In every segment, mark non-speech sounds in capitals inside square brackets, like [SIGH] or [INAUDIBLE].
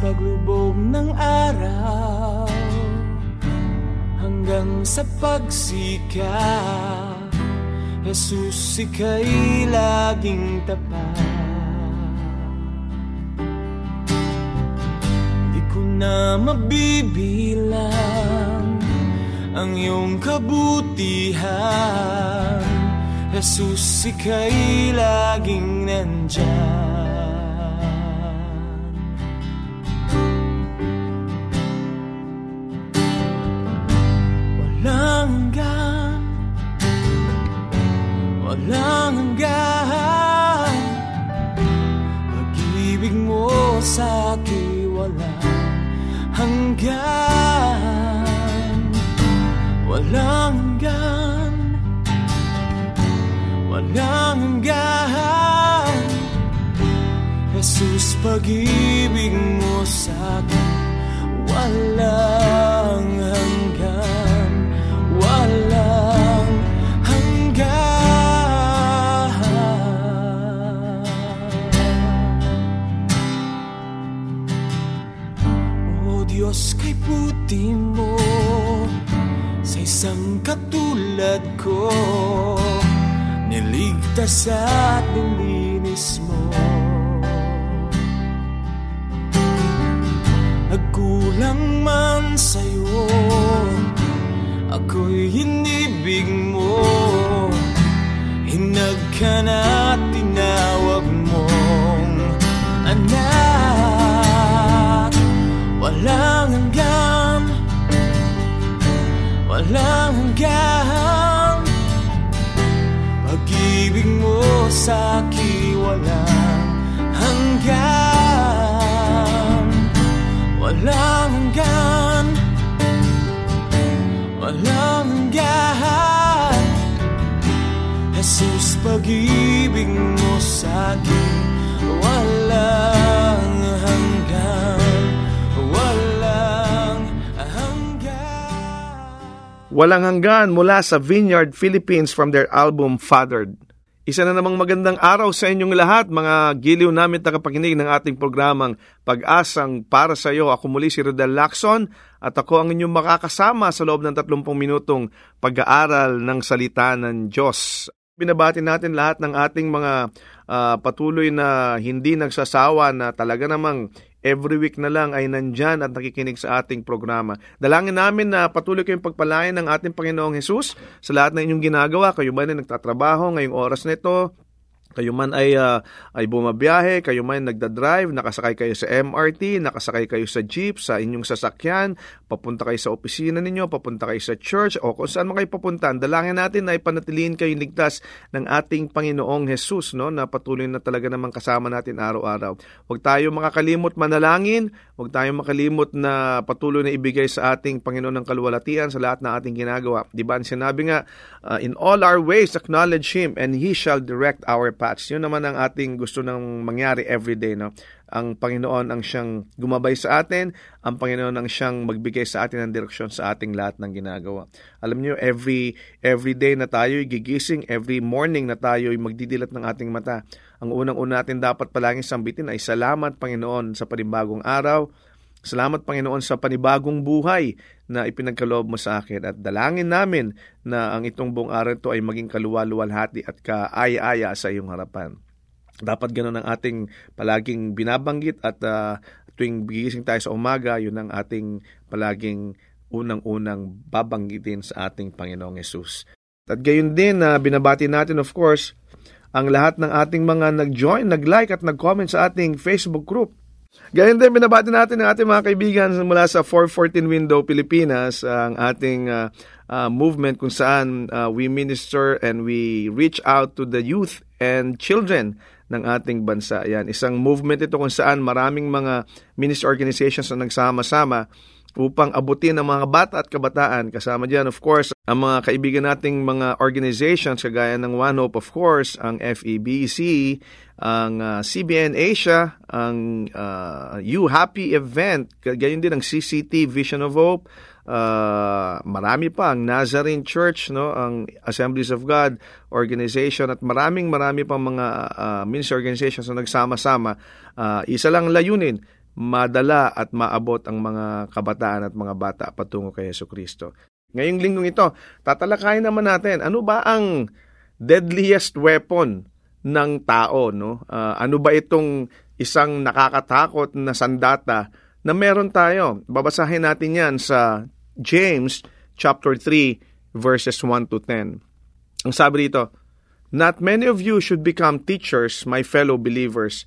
Paglubog ng araw Hanggang sa pagsikat Jesus, ika'y laging tapat. Di ko na mabibilang Ang iyong kabutihan. Jesus, ika'y laging nandyan sa akin walang hanggan. Walang hanggan. Walang hanggan. Jesus, pag-ibig mo sa akin Walang puti mo Sa isang katulad ko Niligtas at nilinis mo. Nagkulang man sa'yo Ako'y inibig mo. Hinag ka na tinawag mong Anak. Walang Walang hanggan Pag-ibig mo sa akin walang hanggan Walang hanggan Walang hanggan Jesus, pag-ibig mo sa akin Walang Walang hanggan mula sa Vineyard Philippines from their album Fathered. Isa na namang magandang araw sa inyong lahat, mga giliw namin tagapakinig ng ating programang Pag-asang para sa iyo. Ako muli si Rodel Lacson at ako ang inyong makakasama sa loob ng 30 minutong pag-aaral ng salita ng Diyos. Binabati natin lahat ng ating mga ah, patuloy na hindi nagsasawa na talaga namang every week na lang ay nandyan at nakikinig sa ating programa. Dalangin namin na patuloy kayong pagpalain ng ating Panginoong Hesus sa lahat ng inyong ginagawa. Kayo man ay nagtatrabaho ngayong oras na ito, kayo man ay, ah, ay bumabiyahe, kayo man nagdadrive, nakasakay kayo sa MRT, nakasakay kayo sa jeep, sa inyong sasakyan, papunta kayo sa opisina ninyo, papunta kayo sa church, o kung saan man kayo papunta. Dalangin natin na ipanatilihin kayo ligtas ng ating Panginoong Jesus, no, na patuloy na talaga namang kasama natin araw-araw. Huwag tayo makakalimot manalangin, huwag tayo makalimot na patuloy na ibigay sa ating Panginoon ng kaluwalhatian sa lahat ng ating ginagawa. Di ba? Sinabi nga, uh, in all our ways acknowledge Him and He shall direct our paths. Yun naman ang ating gusto nang mangyari everyday. No? Ang Panginoon ang siyang gumabay sa atin, ang Panginoon ang siyang magbigay sa atin ng direksyon sa ating lahat ng ginagawa. Alam niyo, every, every day na tayo gigising, every morning na tayo magdidilat ng ating mata, ang unang-una natin dapat palaging sambitin ay salamat Panginoon sa panibagong araw, Salamat Panginoon sa panibagong buhay na ipinagkaloob mo sa akin at dalangin namin na ang itong buong araw ito ay maging kaluwa-luwalhati at kaaya-aya sa iyong harapan. Dapat ganun ang ating palaging binabanggit at uh, tuwing gigising tayo sa umaga, yun ang ating palaging unang-unang babanggitin sa ating Panginoong Yesus. At gayon din na uh, binabati natin of course ang lahat ng ating mga nag-join, nag-like at nag-comment sa ating Facebook group. Gayon din, binabati natin ang ating mga kaibigan mula sa 414 Window Pilipinas, ang ating uh, uh, movement kung saan uh, we minister and we reach out to the youth and children ng ating bansa. Yan, isang movement ito kung saan maraming mga ministry organizations na nagsama-sama upang abutin ang mga bata at kabataan. Kasama diyan, of course, ang mga kaibigan nating mga organizations kagaya ng One Hope, of course, ang FEBC, ang uh, CBN Asia, ang uh, You Happy Event, gayon din ang CCT Vision of Hope, uh, marami pa ang Nazarene Church, no, ang Assemblies of God organization at maraming marami pang mga uh, ministry organizations na nagsama-sama. Uh, isa lang layunin, madala at maabot ang mga kabataan at mga bata patungo kay Yesu Kristo. Ngayong linggong ito, tatalakayin naman natin ano ba ang deadliest weapon ng tao, no? Uh, ano ba itong isang nakakatakot na sandata na meron tayo? Babasahin natin 'yan sa James chapter 3 verses 1 to 10. Ang sabi dito, Not many of you should become teachers, my fellow believers,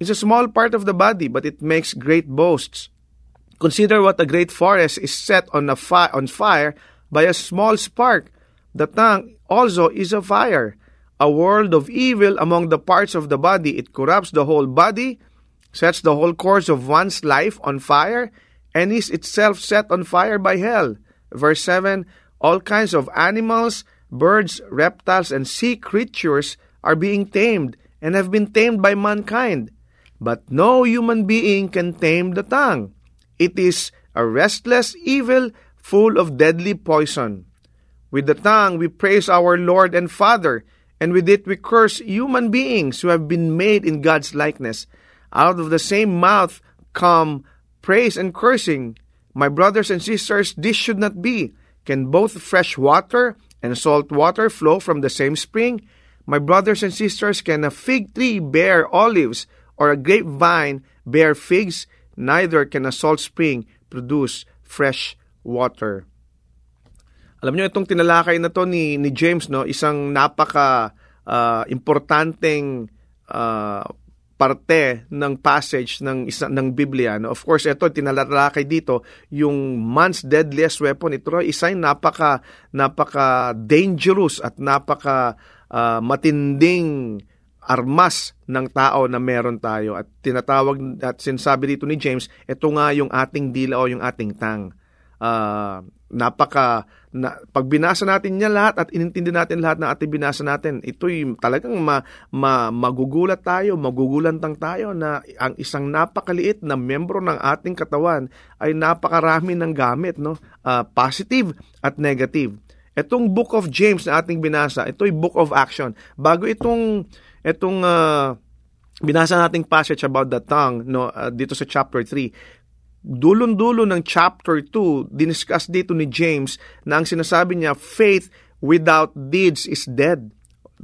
is a small part of the body, but it makes great boasts. Consider what a great forest is set on, a fi- on fire by a small spark. The tongue also is a fire, a world of evil among the parts of the body. It corrupts the whole body, sets the whole course of one's life on fire, and is itself set on fire by hell. Verse 7 All kinds of animals, birds, reptiles, and sea creatures are being tamed and have been tamed by mankind. But no human being can tame the tongue. It is a restless evil full of deadly poison. With the tongue we praise our Lord and Father, and with it we curse human beings who have been made in God's likeness. Out of the same mouth come praise and cursing. My brothers and sisters, this should not be. Can both fresh water and salt water flow from the same spring? My brothers and sisters, can a fig tree bear olives? Or a grapevine bear figs, neither can a salt spring produce fresh water. Alam niyo itong tinalakay na to ni, ni James no, isang napaka uh, importanteng uh, parte ng passage ng isa ng Biblia. No? Of course, ito tinalalakay dito yung man's deadliest weapon. Ito isa yung napaka napaka dangerous at napaka uh, matinding armas ng tao na meron tayo at tinatawag at sinasabi dito ni James, ito nga yung ating dila o yung ating tang. Uh, napaka na, pag binasa natin niya lahat at inintindi natin lahat ng ating binasa natin, ito'y talagang ma, ma, magugulat tayo, magugulantang tayo na ang isang napakaliit na membro ng ating katawan ay napakarami ng gamit, no? Uh, positive at negative. Itong book of James na ating binasa, ito'y book of action. Bago itong Itong uh, binasa nating passage about the tongue no uh, dito sa chapter 3 dulon-dulo ng chapter 2 diniscuss dito ni James na ang sinasabi niya faith without deeds is dead.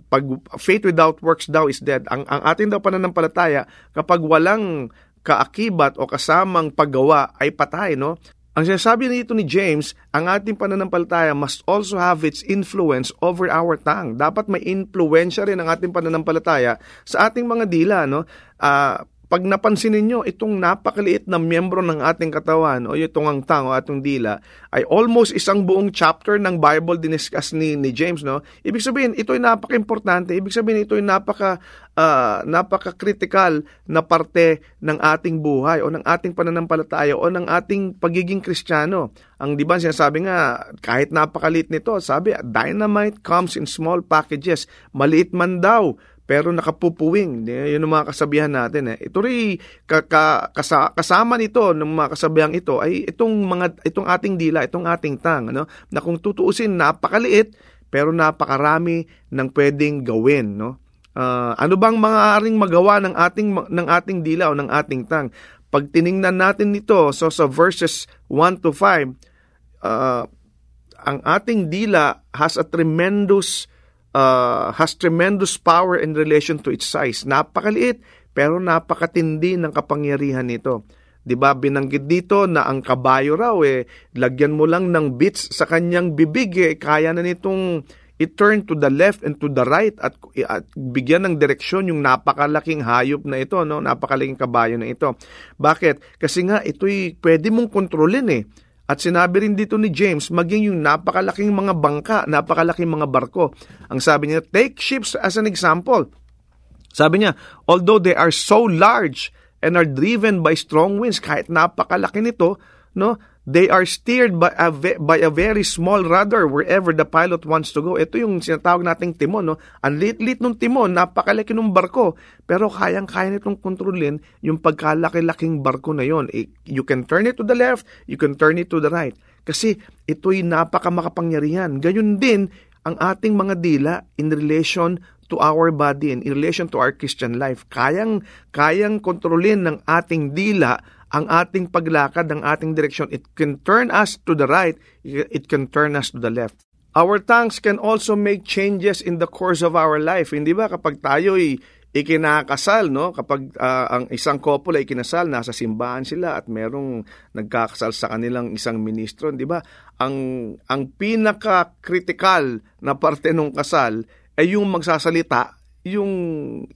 Pag faith without works daw is dead. Ang ang ating daw pananampalataya kapag walang kaakibat o kasamang paggawa ay patay no ang sinasabi nito ni James, ang ating pananampalataya must also have its influence over our tongue. Dapat may influensya rin ang ating pananampalataya sa ating mga dila. No? Uh, pag napansin ninyo, itong napakaliit na miyembro ng ating katawan o itong ang tang o atong dila ay almost isang buong chapter ng Bible diniscuss ni, ni James. No? Ibig sabihin, ito ay napaka-importante. Ibig sabihin, ito ay napaka, uh, napaka-critical na parte ng ating buhay o ng ating pananampalataya o ng ating pagiging kristyano. Ang di ba sinasabi nga, kahit napakaliit nito, sabi, dynamite comes in small packages. Maliit man daw, pero nakapupuwing. Yun ang mga kasabihan natin. Eh. Ito rin, kasama nito ng mga kasabihan ito ay itong, mga, itong ating dila, itong ating tang. Ano? Na kung tutuusin, napakaliit, pero napakarami ng pwedeng gawin. No? Uh, ano bang maaaring magawa ng ating, ng ating dila o ng ating tang? Pag tiningnan natin nito, so sa verses 1 to 5, uh, ang ating dila has a tremendous uh, has tremendous power in relation to its size. Napakaliit, pero napakatindi ng kapangyarihan nito. 'Di ba binanggit dito na ang kabayo raw eh lagyan mo lang ng bits sa kanyang bibig eh kaya na nitong i-turn to the left and to the right at, at bigyan ng direksyon yung napakalaking hayop na ito, no? napakalaking kabayo na ito. Bakit? Kasi nga ito'y pwede mong kontrolin eh. At sinabi rin dito ni James, maging yung napakalaking mga bangka, napakalaking mga barko. Ang sabi niya, take ships as an example. Sabi niya, although they are so large and are driven by strong winds, kahit napakalaki nito, no, They are steered by a, by a very small rudder wherever the pilot wants to go. Ito yung sinatawag nating timon. No? Ang lit-lit ng timon, napakalaki ng barko. Pero kayang-kaya nitong kontrolin yung pagkalaki-laking barko na yon. You can turn it to the left, you can turn it to the right. Kasi ito'y napakamakapangyarihan. Gayun din ang ating mga dila in relation to our body and in relation to our Christian life. Kayang, kayang kontrolin ng ating dila ang ating paglakad, ang ating direksyon. It can turn us to the right, it can turn us to the left. Our tongues can also make changes in the course of our life. Hindi ba kapag tayo ay ikinakasal, no? Kapag uh, ang isang couple ay ikinasal, nasa simbahan sila at merong nagkakasal sa kanilang isang ministro, di ba? Ang ang pinaka-critical na parte ng kasal ay yung magsasalita yung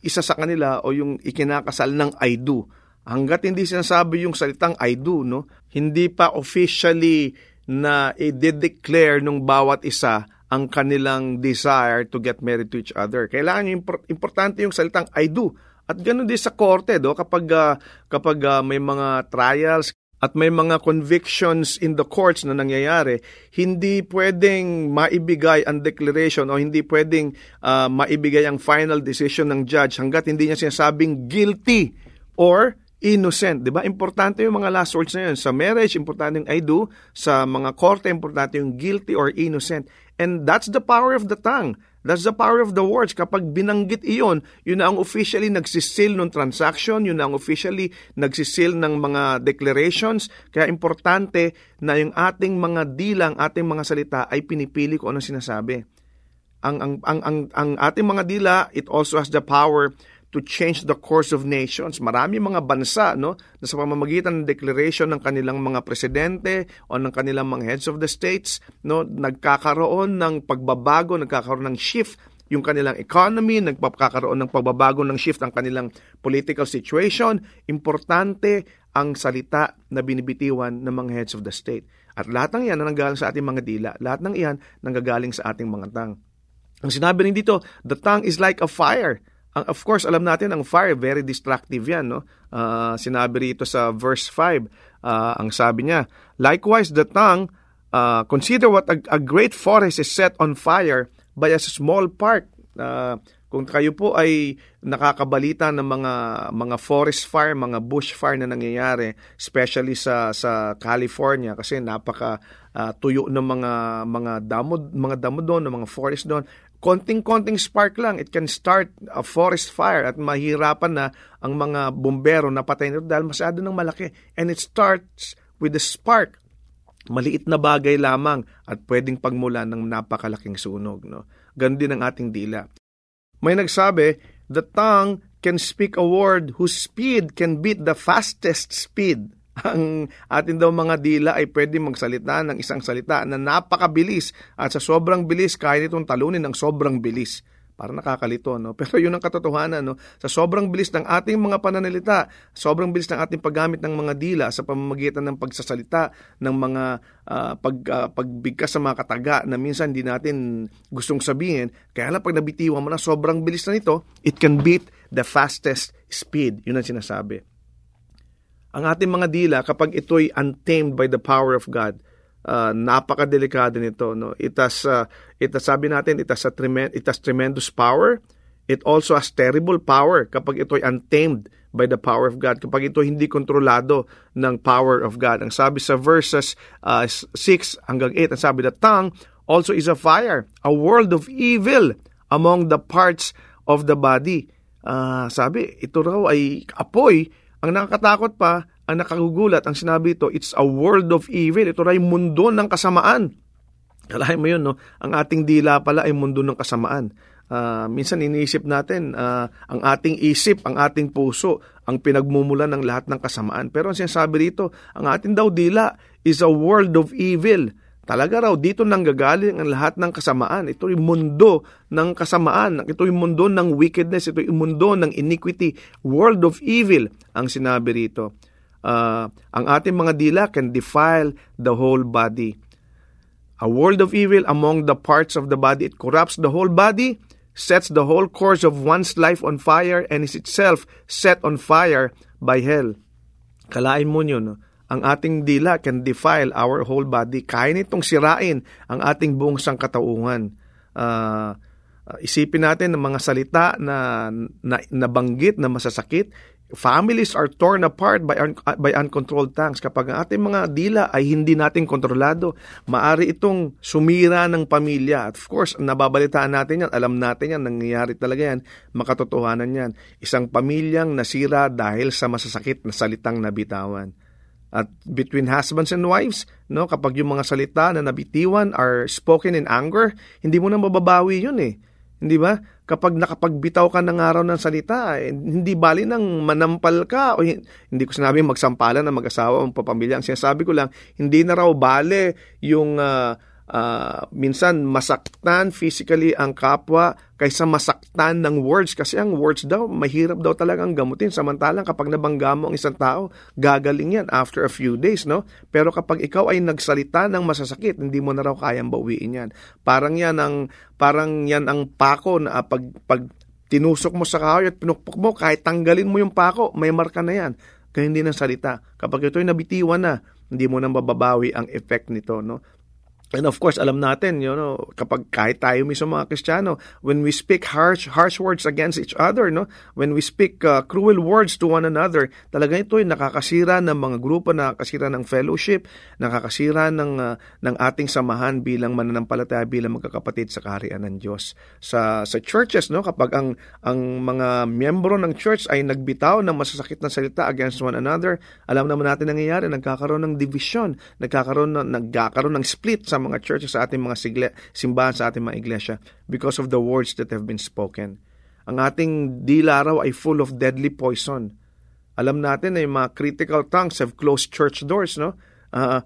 isa sa kanila o yung ikinakasal ng I do hanggat hindi sinasabi yung salitang I do, no, hindi pa officially na i-declare ng bawat isa ang kanilang desire to get married to each other. Kailangan yung importante yung salitang I do. At ganoon din sa korte, do, kapag uh, kapag uh, may mga trials at may mga convictions in the courts na nangyayari, hindi pwedeng maibigay ang declaration o hindi pwedeng uh, maibigay ang final decision ng judge hanggat hindi niya sinasabing guilty or innocent. Di ba? Importante yung mga last words na yun. Sa marriage, importante yung I do. Sa mga korte, importante yung guilty or innocent. And that's the power of the tongue. That's the power of the words. Kapag binanggit iyon, yun na ang officially nagsisil ng transaction, yun na ang officially nagsisil ng mga declarations. Kaya importante na yung ating mga dilang, ating mga salita ay pinipili ko ano sinasabi. Ang, ang, ang, ang, ang ating mga dila, it also has the power to change the course of nations. Marami mga bansa no, na sa pamamagitan ng declaration ng kanilang mga presidente o ng kanilang mga heads of the states, no, nagkakaroon ng pagbabago, nagkakaroon ng shift yung kanilang economy, nagkakaroon ng pagbabago ng shift ang kanilang political situation. Importante ang salita na binibitiwan ng mga heads of the state. At lahat ng iyan na nanggaling sa ating mga dila, lahat ng iyan nanggagaling sa ating mga tang. Ang sinabi rin dito, the tongue is like a fire of course, alam natin ang fire, very destructive yan. No? Uh, sinabi rito sa verse 5, uh, ah, ang sabi niya, Likewise, the tongue, uh, consider what a, a great forest is set on fire by a small part. Uh, kung kayo po ay nakakabalita ng mga mga forest fire, mga bush fire na nangyayari, especially sa sa California kasi napaka uh, tuyo ng mga mga damo mga damo doon, ng mga forest doon konting-konting spark lang, it can start a forest fire at mahirapan na ang mga bumbero na patay nito dahil masyado ng malaki. And it starts with the spark. Maliit na bagay lamang at pwedeng pagmula ng napakalaking sunog. No? Ganon din ang ating dila. May nagsabi, the tongue can speak a word whose speed can beat the fastest speed ang atin daw mga dila ay pwede magsalita ng isang salita na napakabilis at sa sobrang bilis kaya nitong talunin ng sobrang bilis. Para nakakalito, no? [LAUGHS] Pero yun ang katotohanan, no? Sa sobrang bilis ng ating mga pananalita, sobrang bilis ng ating paggamit ng mga dila sa pamamagitan ng pagsasalita ng mga uh, pag, uh, pagbigkas sa mga kataga na minsan hindi natin gustong sabihin. Kaya lang pag nabitiwan mo na sobrang bilis na nito, it can beat the fastest speed. Yun ang sinasabi ang ating mga dila kapag ito'y untamed by the power of God, uh, napakadelikado nito. No? It has, uh, it has, sabi natin, it has, a tremend, it has tremendous power, It also has terrible power kapag ito ay untamed by the power of God, kapag ito hindi kontrolado ng power of God. Ang sabi sa verses uh, 6 hanggang 8, ang sabi, The tongue also is a fire, a world of evil among the parts of the body. Uh, sabi, ito raw ay apoy. Ang nakakatakot pa, ang nakagugulat, ang sinabi ito, it's a world of evil. Ito ay mundo ng kasamaan. Kalahin mo yun, no? Ang ating dila pala ay mundo ng kasamaan. Uh, minsan iniisip natin, uh, ang ating isip, ang ating puso, ang pinagmumulan ng lahat ng kasamaan. Pero ang sinasabi rito, ang ating daw dila is a world of evil. Talaga raw, dito nanggagaling ang lahat ng kasamaan. Ito yung mundo ng kasamaan. Ito yung mundo ng wickedness. Ito yung mundo ng iniquity. World of evil ang sinabi rito. Uh, ang ating mga dila can defile the whole body. A world of evil among the parts of the body. It corrupts the whole body sets the whole course of one's life on fire and is itself set on fire by hell. Kalain mo yun, no? Ang ating dila can defile our whole body. Kaya nitong sirain ang ating buong sangkatauhan. Uh, isipin natin ng mga salita na, na nabanggit na masasakit, families are torn apart by, un- by uncontrolled tongues. Kapag ang ating mga dila ay hindi natin kontrolado, maari itong sumira ng pamilya. Of course, nababalitaan natin yan, alam natin yan, nangyayari talaga yan, makatotohanan yan. Isang pamilyang nasira dahil sa masasakit na salitang nabitawan. At between husbands and wives, no, kapag yung mga salita na nabitiwan are spoken in anger, hindi mo na mababawi yun eh. Hindi ba? Kapag nakapagbitaw ka ng araw ng salita, eh, hindi bali nang manampal ka o hindi ko sinabing magsampalan ng mag-asawa o papamilya. Ang sinasabi ko lang, hindi na raw bale yung uh, uh, minsan masaktan physically ang kapwa kaysa masaktan ng words. Kasi ang words daw mahirap daw talagang gamutin. Samantalang kapag nabangga mo ang isang tao gagaling yan after a few days no? Pero kapag ikaw ay nagsalita ng masasakit hindi mo na raw kayang bawiin yan. Parang yan ang parang yan ang pako na pag pag tinusok mo sa kahoy at pinukpok mo kahit tanggalin mo yung pako may marka na yan. Kaya hindi na salita. Kapag ito'y nabitiwan na hindi mo nang mababawi ang effect nito no And of course, alam natin, you know, kapag kahit tayo mismo mga Kristiyano, when we speak harsh harsh words against each other, no, when we speak uh, cruel words to one another, talaga ito ay nakakasira ng mga grupo, nakakasira ng fellowship, nakakasira ng uh, ng ating samahan bilang mananampalataya, bilang magkakapatid sa kaharian ng Diyos. Sa sa churches, no, kapag ang ang mga miyembro ng church ay nagbitaw ng masasakit na salita against one another, alam naman natin nangyayari, nagkakaroon ng division, nagkakaroon ng nagkakaroon ng split sa mga churches, sa ating mga sigle, simbahan, sa ating mga iglesia because of the words that have been spoken. Ang ating dila raw ay full of deadly poison. Alam natin na yung mga critical tongues have closed church doors, no? Uh,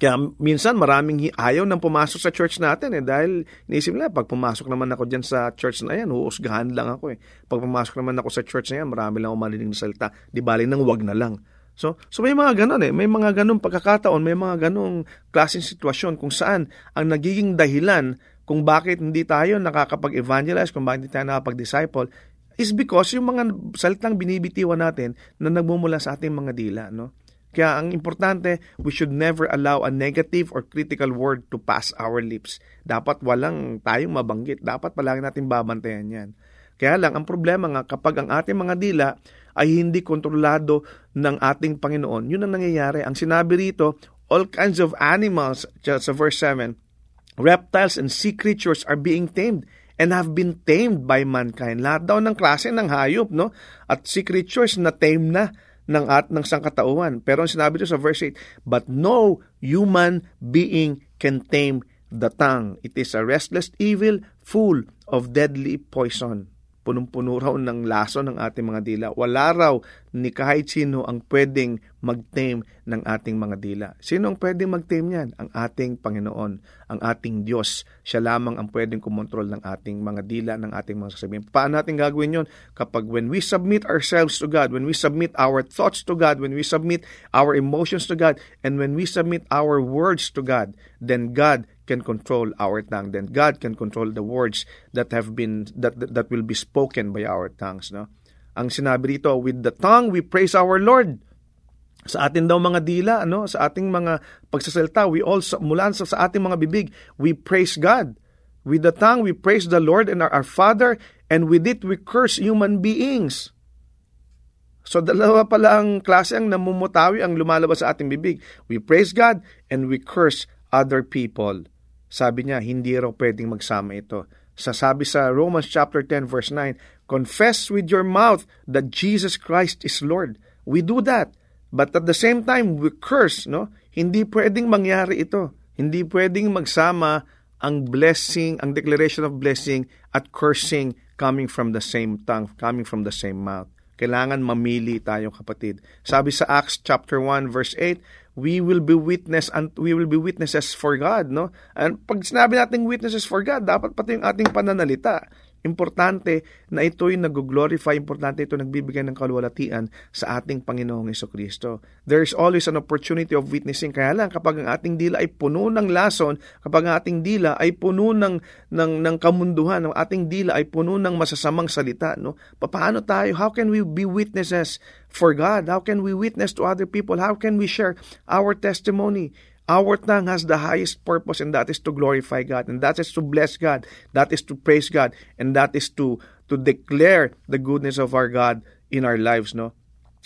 kaya minsan maraming ayaw nang pumasok sa church natin eh dahil niisip nila pag pumasok naman ako diyan sa church na yan, huusgahan lang ako eh. Pag pumasok naman ako sa church na yan, marami lang ako marinig na salita. Di bali nang wag na lang. So, so may mga ganon eh. May mga ganong pagkakataon, may mga ganong klaseng sitwasyon kung saan ang nagiging dahilan kung bakit hindi tayo nakakapag-evangelize, kung bakit hindi tayo nakakapag-disciple, is because yung mga salitang binibitiwan natin na nagmumula sa ating mga dila. No? Kaya ang importante, we should never allow a negative or critical word to pass our lips. Dapat walang tayong mabanggit. Dapat palagi natin babantayan yan. Kaya lang, ang problema nga, kapag ang ating mga dila ay hindi kontrolado ng ating Panginoon. Yun ang nangyayari. Ang sinabi rito, all kinds of animals, sa verse 7, reptiles and sea creatures are being tamed and have been tamed by mankind. Lahat daw ng klase ng hayop, no? At sea creatures na tame na ng at ng sangkatauhan. Pero ang sinabi dito sa verse 8, but no human being can tame the tongue. It is a restless evil full of deadly poison punong-puno raw ng laso ng ating mga dila. Wala raw ni kahit sino ang pwedeng mag-tame ng ating mga dila. Sino ang pwedeng mag-tame niyan? Ang ating Panginoon, ang ating Diyos. Siya lamang ang pwedeng kumontrol ng ating mga dila, ng ating mga sasabihin. Paano natin gagawin yon? Kapag when we submit ourselves to God, when we submit our thoughts to God, when we submit our emotions to God, and when we submit our words to God, then God can control our tongue. Then God can control the words that have been that that will be spoken by our tongues. No, ang sinabi rito, with the tongue we praise our Lord. Sa atin daw mga dila, ano, sa ating mga pagsasalita, we also mula sa, sa ating mga bibig, we praise God. With the tongue we praise the Lord and our, our Father, and with it we curse human beings. So dalawa pala ang klase ang namumutawi ang lumalabas sa ating bibig. We praise God and we curse other people. Sabi niya, hindi raw pwedeng magsama ito. Sasabi sa Romans chapter 10 verse 9, Confess with your mouth that Jesus Christ is Lord. We do that. But at the same time, we curse, no? Hindi pwedeng mangyari ito. Hindi pwedeng magsama ang blessing, ang declaration of blessing at cursing coming from the same tongue, coming from the same mouth. Kailangan mamili tayo kapatid. Sabi sa Acts chapter 1 verse 8, we will be witness and we will be witnesses for God, no? And pag sinabi nating witnesses for God, dapat pati yung ating pananalita Importante na ito'y nag-glorify, importante ito nagbibigay ng kaluwalhatian sa ating Panginoong Heso Kristo. There is always an opportunity of witnessing. Kaya lang, kapag ang ating dila ay puno ng lason, kapag ang ating dila ay puno ng, ng, ng kamunduhan, ang ating dila ay puno ng masasamang salita, no? paano tayo? How can we be witnesses for God? How can we witness to other people? How can we share our testimony? Our tongue has the highest purpose and that is to glorify God and that is to bless God, that is to praise God and that is to to declare the goodness of our God in our lives, no?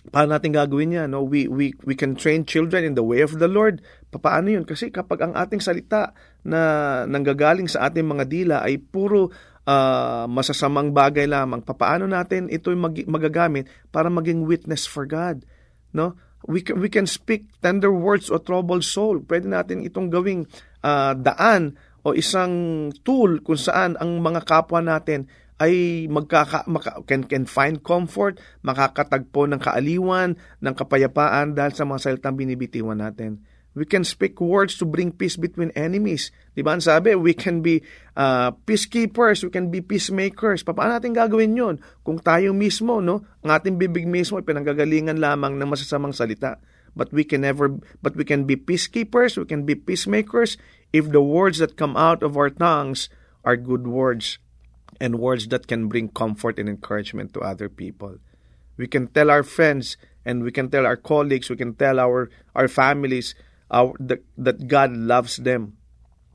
Paano natin gagawin yan? No? We, we, we can train children in the way of the Lord. Paano yun? Kasi kapag ang ating salita na nanggagaling sa ating mga dila ay puro uh, masasamang bagay lamang, paano natin ito mag- magagamit para maging witness for God? No? We can, we can speak tender words o troubled soul. Pwede natin itong gawing uh, daan o isang tool kung saan ang mga kapwa natin ay magkaka, maka, can, can find comfort, makakatagpo ng kaaliwan, ng kapayapaan dahil sa mga salitang binibitiwan natin. We can speak words to bring peace between enemies. Di ba? sabi, we can be uh, peacekeepers, we can be peacemakers. Paano natin gagawin yon Kung tayo mismo, no, ang ating bibig mismo ay pinanggagalingan lamang ng masasamang salita. But we can never, but we can be peacekeepers, we can be peacemakers if the words that come out of our tongues are good words and words that can bring comfort and encouragement to other people. We can tell our friends and we can tell our colleagues, we can tell our, our families our, that, that God loves them.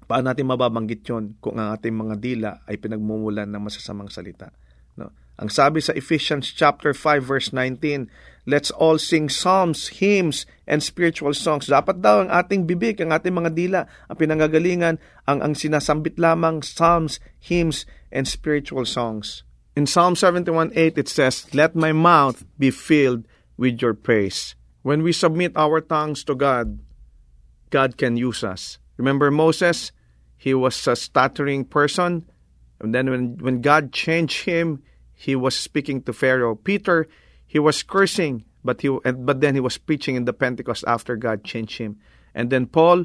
Paano natin mababanggit yon kung ang ating mga dila ay pinagmumulan ng masasamang salita? No? Ang sabi sa Ephesians chapter 5 verse 19, let's all sing psalms, hymns, and spiritual songs. Dapat daw ang ating bibig, ang ating mga dila, ang pinangagalingan, ang, ang sinasambit lamang psalms, hymns, and spiritual songs. In Psalm 71.8 it says, Let my mouth be filled with your praise. When we submit our tongues to God, God can use us. Remember Moses? He was a stuttering person. And then when, when God changed him, he was speaking to Pharaoh. Peter, he was cursing, but he but then he was preaching in the Pentecost after God changed him. And then Paul,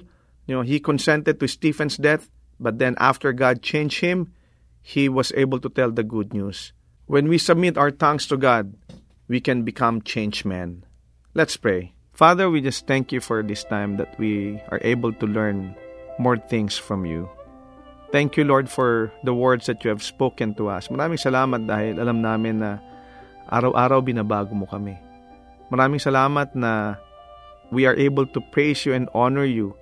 you know, he consented to Stephen's death, but then after God changed him, he was able to tell the good news. When we submit our tongues to God, we can become changed men. Let's pray. Father, we just thank you for this time that we are able to learn more things from you. Thank you, Lord, for the words that you have spoken to us. Maraming salamat dahil alam namin na araw-araw binabago mo kami. Maraming salamat na we are able to praise you and honor you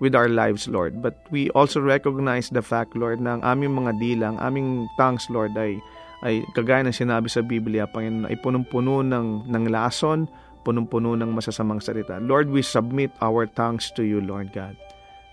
with our lives, Lord. But we also recognize the fact, Lord, na ang aming mga dilang, aming tongues, Lord, ay, ay kagaya ng sinabi sa Biblia, Panginoon, ay punong-puno ng, ng lason, punong-puno ng masasamang salita. Lord, we submit our tongues to you, Lord God.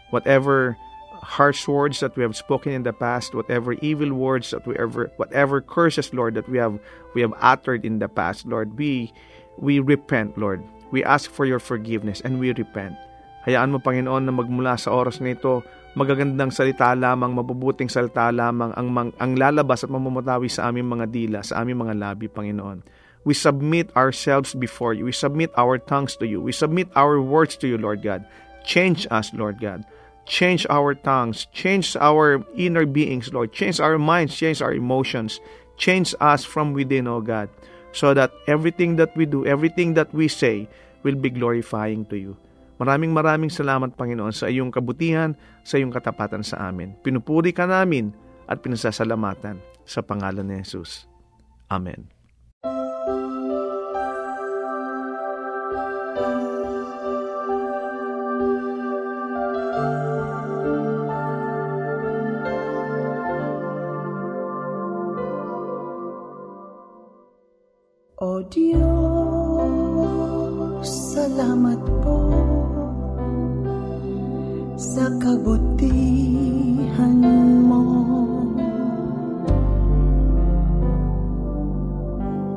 Whatever harsh words that we have spoken in the past, whatever evil words that we ever, whatever curses, Lord, that we have we have uttered in the past, Lord, we we repent, Lord. We ask for your forgiveness and we repent. Hayaan mo, Panginoon, na magmula sa oras na ito, magagandang salita lamang, mabubuting salita lamang ang, ang lalabas at mamumutawi sa aming mga dila, sa aming mga labi, Panginoon. We submit ourselves before you. We submit our tongues to you. We submit our words to you, Lord God. Change us, Lord God. Change our tongues. Change our inner beings, Lord. Change our minds. Change our emotions. Change us from within, O God. So that everything that we do, everything that we say, will be glorifying to you. Maraming maraming salamat, Panginoon, sa iyong kabutihan, sa iyong katapatan sa amin. Pinupuri ka namin at pinasasalamatan sa pangalan ni Jesus. Amen. O Diyos, salamat po sa kabutihan mo.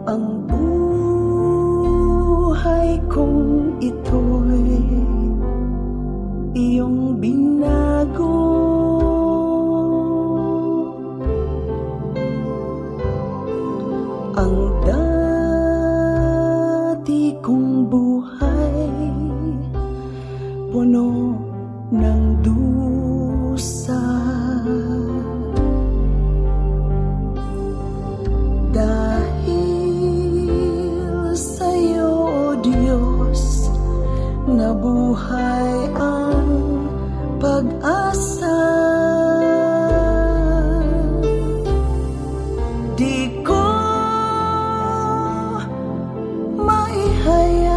Ang buhay kong ito'y nabuhay ang pag-asa. Di ko maihayag.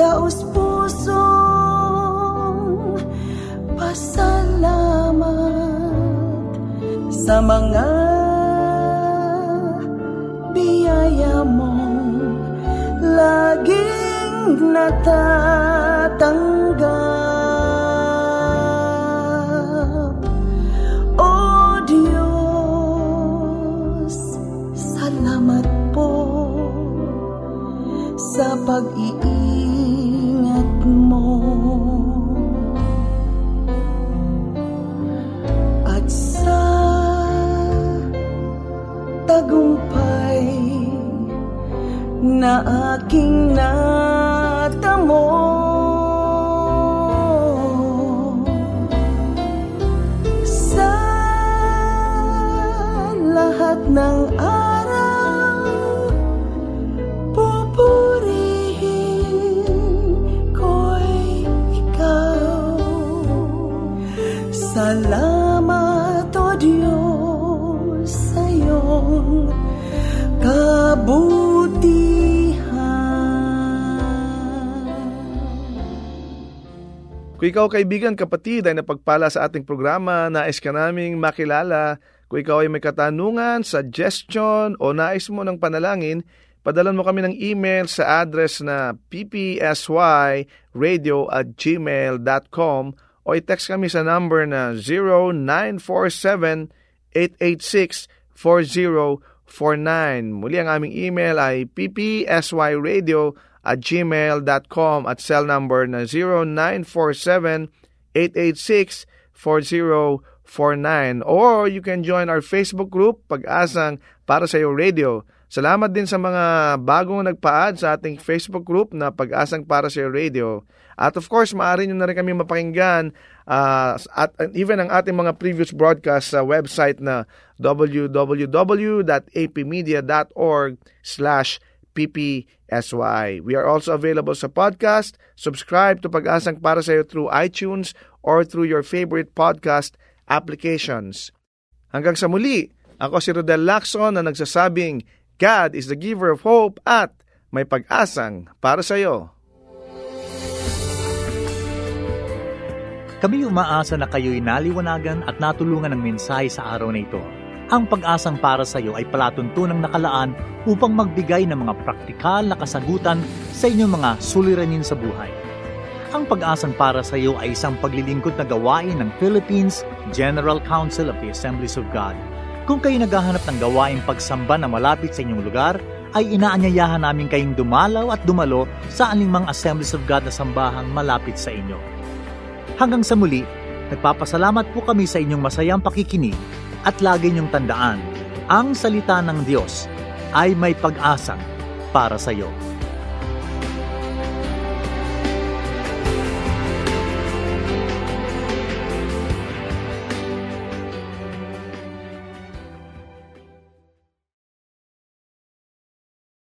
Daos pusong pasalamat Sa mga natatanggap O Diyos, salamat po sa pag-iingat mo at sa tagumpay na aking natamo. Kung ikaw kaibigan, kapatid ay napagpala sa ating programa, nais ka naming makilala. Kung ikaw ay may katanungan, suggestion o nais mo ng panalangin, padalan mo kami ng email sa address na ppsyradio at gmail.com o i-text kami sa number na 0947-886-4049. Muli ang aming email ay ppsyradio at gmail.com at cell number na 0947-886-4049. Or you can join our Facebook group, Pag-asang Para sa iyo Radio. Salamat din sa mga bagong nagpa-add sa ating Facebook group na Pag-asang Para sa iyo Radio. At of course, maaari nyo na rin kami mapakinggan uh, at even ang ating mga previous broadcast sa website na www.apmedia.org slash ppsy. We are also available sa podcast. Subscribe to Pag-asang Para sa iyo through iTunes or through your favorite podcast applications. Hanggang sa muli, ako si Rodel Lacson na nagsasabing God is the giver of hope at may pag-asang para sa iyo. Kami umaasa na kayo'y naliwanagan at natulungan ng mensahe sa araw na ito. Ang pag-asang para sa iyo ay palatuntunang nakalaan upang magbigay ng mga praktikal na kasagutan sa inyong mga suliranin sa buhay. Ang pag-asang para sa iyo ay isang paglilingkod na gawain ng Philippines General Council of the Assemblies of God. Kung kayo naghahanap ng gawaing pagsamba na malapit sa inyong lugar, ay inaanyayahan namin kayong dumalaw at dumalo sa anumang Assemblies of God na sambahang malapit sa inyo. Hanggang sa muli, nagpapasalamat po kami sa inyong masayang pakikinig at lagi niyong tandaan, ang salita ng Diyos ay may pag-asang para sa iyo.